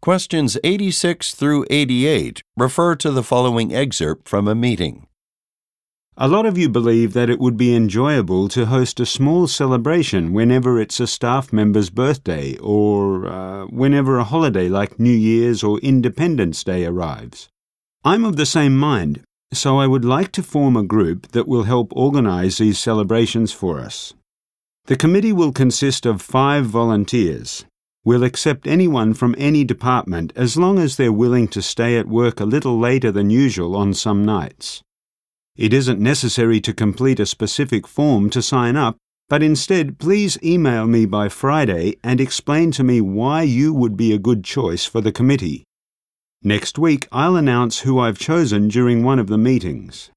Questions 86 through 88 refer to the following excerpt from a meeting. A lot of you believe that it would be enjoyable to host a small celebration whenever it's a staff member's birthday or uh, whenever a holiday like New Year's or Independence Day arrives. I'm of the same mind, so I would like to form a group that will help organise these celebrations for us. The committee will consist of five volunteers, We'll accept anyone from any department as long as they're willing to stay at work a little later than usual on some nights. It isn't necessary to complete a specific form to sign up, but instead please email me by Friday and explain to me why you would be a good choice for the committee. Next week I'll announce who I've chosen during one of the meetings.